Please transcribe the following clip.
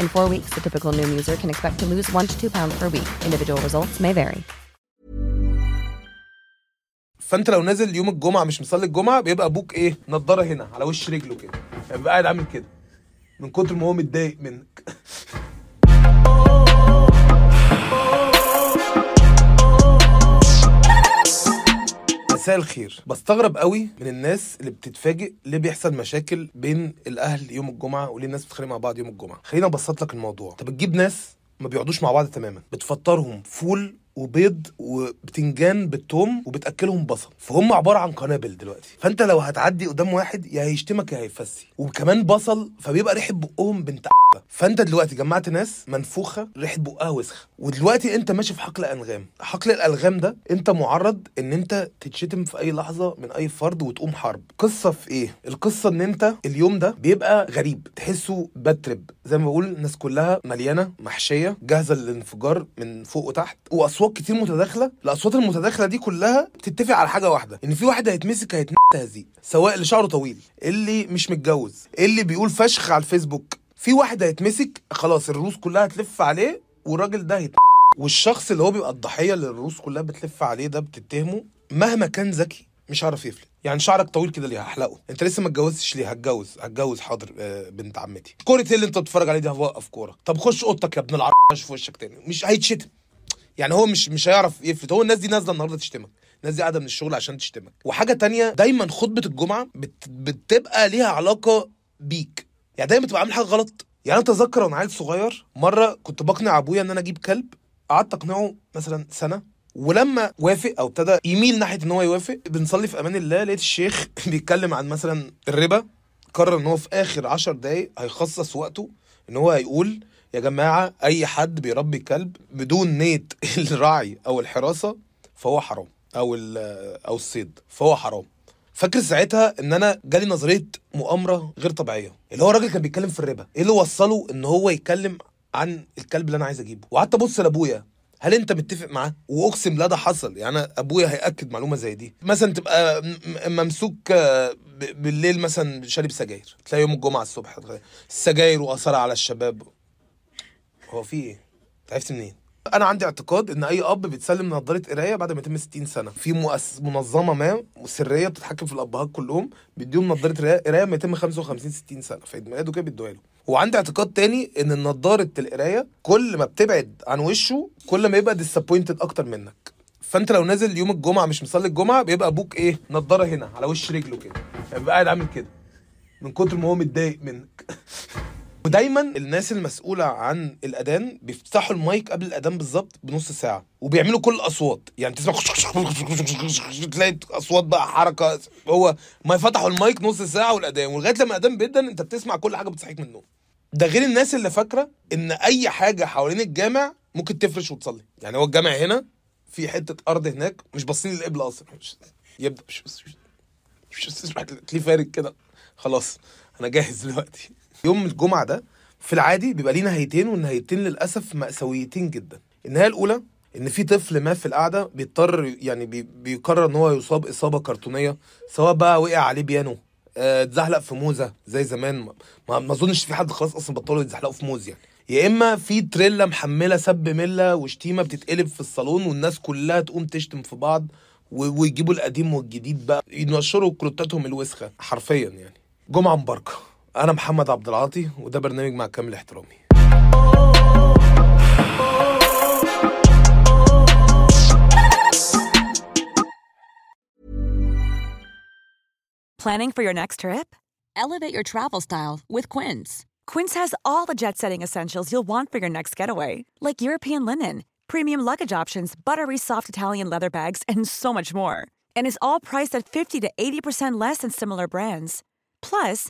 In four weeks, the typical Noom user can expect to lose one to two pounds per week. Individual results may vary. فانت لو نازل يوم الجمعة مش مصلي الجمعة بيبقى أبوك إيه نضاره هنا على وش رجله كده يعني بيبقى قاعد عامل كده من كتر ما هو متضايق منك مساء الخير. بستغرب قوي من الناس اللي بتتفاجئ ليه بيحصل مشاكل بين الأهل يوم الجمعة وليه الناس بتتخانق مع بعض يوم الجمعة. خليني أبسط لك الموضوع. انت بتجيب ناس ما بيقعدوش مع بعض تماما. بتفطرهم فول وبيض وبتنجان بالثوم وبتأكلهم بصل. فهم عبارة عن قنابل دلوقتي. فأنت لو هتعدي قدام واحد يا هيشتمك يا هيفسي. وكمان بصل فبيبقى ريحة بقهم بنت فانت دلوقتي جمعت ناس منفوخة ريحة بقها وسخه ودلوقتي انت ماشي في حقل انغام حقل الألغام ده انت معرض ان انت تتشتم في أي لحظة من أي فرد وتقوم حرب. قصة في إيه؟ القصة ان انت اليوم ده بيبقى غريب. تحسه بترب زي ما بقول الناس كلها مليانة محشية جاهزة للانفجار من فوق وتحت وأصوات كتير متداخلة. الأصوات المتداخلة دي كلها بتتفق على حاجة واحدة إن في واحد هيتمسك هيتنق تهزيق سواء اللي شعره طويل اللي مش متجوز اللي بيقول فشخ على الفيسبوك. في واحد هيتمسك خلاص الروس كلها هتلف عليه والراجل ده هيت والشخص اللي هو بيبقى الضحية اللي الروس كلها بتلف عليه ده بتتهمه مهما كان ذكي مش عارف يفلت. يعني شعرك طويل كده ليه هحلقه؟ انت لسه ما اتجوزتش ليه؟ هتجوز هتجوز حاضر آه، بنت عمتي. كوره إيه اللي انت بتتفرج عليه دي هوقف كوره طب خش اوضتك يا ابن العر في وشك تاني. مش هيتشتم. يعني هو مش مش هيعرف يفلت. هو الناس دي نازلة النهارده تشتمك. الناس دي قاعدة من الشغل عشان تشتمك. وحاجة تانية دايما خطبة الجمعة بت... بتبقى ليها علاقة بيك. يعني دايما تبقى عامل حاجة غلط. يعني أنا أتذكر وأنا عيل صغير مرة كنت بقنع أبويا إن أنا أجيب كلب قعدت أقنعه مثلا سنة ولما وافق أو ابتدى يميل ناحية إن هو يوافق بنصلي في أمان الله لقيت الشيخ بيتكلم عن مثلا الربا قرر إن هو في آخر عشر دقايق هيخصص وقته إن هو هيقول يا جماعة أي حد بيربي كلب بدون نية الرعي أو الحراسة فهو حرام أو أو الصيد فهو حرام. فاكر ساعتها إن أنا جالي نظرية مؤامرة غير طبيعية؟ اللي هو الراجل كان بيتكلم في الربا. إيه اللي وصله إن هو يتكلم عن الكلب اللي أنا عايز أجيبه؟ وقعدت أبص لأبويا هل أنت متفق معاه؟ وأقسم لا ده حصل. يعني أنا أبويا هيأكد معلومة زي دي. مثلا تبقى ممسوك آه، بالليل مثلا شارب سجاير. تلاقي يوم الجمعة الصبح السجاير واثرها على الشباب. هو في إيه؟ عرفت منين؟ أنا عندي اعتقاد إن أي أب بيتسلم نظاره قراية بعد ما يتم 60 سنة. في مؤس... منظمة ما سرية بتتحكم في الأبهات كلهم بيديهم نظاره قراية ما يتم 55 60 سنة. في عيد ميلاده كده بيدوها له. وعندي اعتقاد تاني إن نظارة القراية كل ما بتبعد عن وشه كل ما يبقى ديسابوينتد أكتر منك. فأنت لو نازل يوم الجمعة مش مصلي الجمعة بيبقى أبوك إيه؟ نضارة هنا على وش رجله كده. يعني بيبقى قاعد عامل كده. من كتر ما هو متضايق منك. ودايما الناس المسؤوله عن الاذان بيفتحوا المايك قبل الاذان بالظبط بنص ساعه وبيعملوا كل الاصوات يعني تسمع تلاقي اصوات بقى حركه هو ما فتحوا المايك نص ساعه والاذان ولغايه لما الاذان بيدن انت بتسمع كل حاجة بتصحيك من النوم ده غير الناس اللي فاكره ان اي حاجة حوالين الجامع ممكن تفرش وتصلي يعني هو الجامع هنا في حتة ارض هناك مش باصين للقبله أصلا يبدا مش تلاقيه فارق كده خلاص أنا جاهز دلوقتي يوم الجمعة ده في العادي بيبقى ليه نهايتين والنهايتين للأسف مأساويتين جدا. النهاية الأولى إن في طفل ما في القعدة بيضطر يعني بي بيقرر إن هو يصاب إصابة كرتونية سواء بقى وقع عليه بيانو آه، اتزحلق في موزة زي زمان. ما, ما أظنش في حد خلاص أصلا بطلوا يتزحلقوا في موز يعني. يا إما في تريلا محملة سب مله وشتيمة بتتقلب في الصالون والناس كلها تقوم تشتم في بعض ويجيبوا القديم والجديد بقى ينشروا كروتاتهم الوسخة حرفيا يعني. جمعة مباركة. انا محمد عبد العاطي وده برنامج مع كامل احترامي Planning for your next trip? Elevate your travel style with Quince. Quince has all the jet setting essentials you'll want for your next getaway, like European linen, premium luggage options, buttery soft Italian leather bags, and so much more. And is all priced at 50 to 80% less than similar brands. Plus,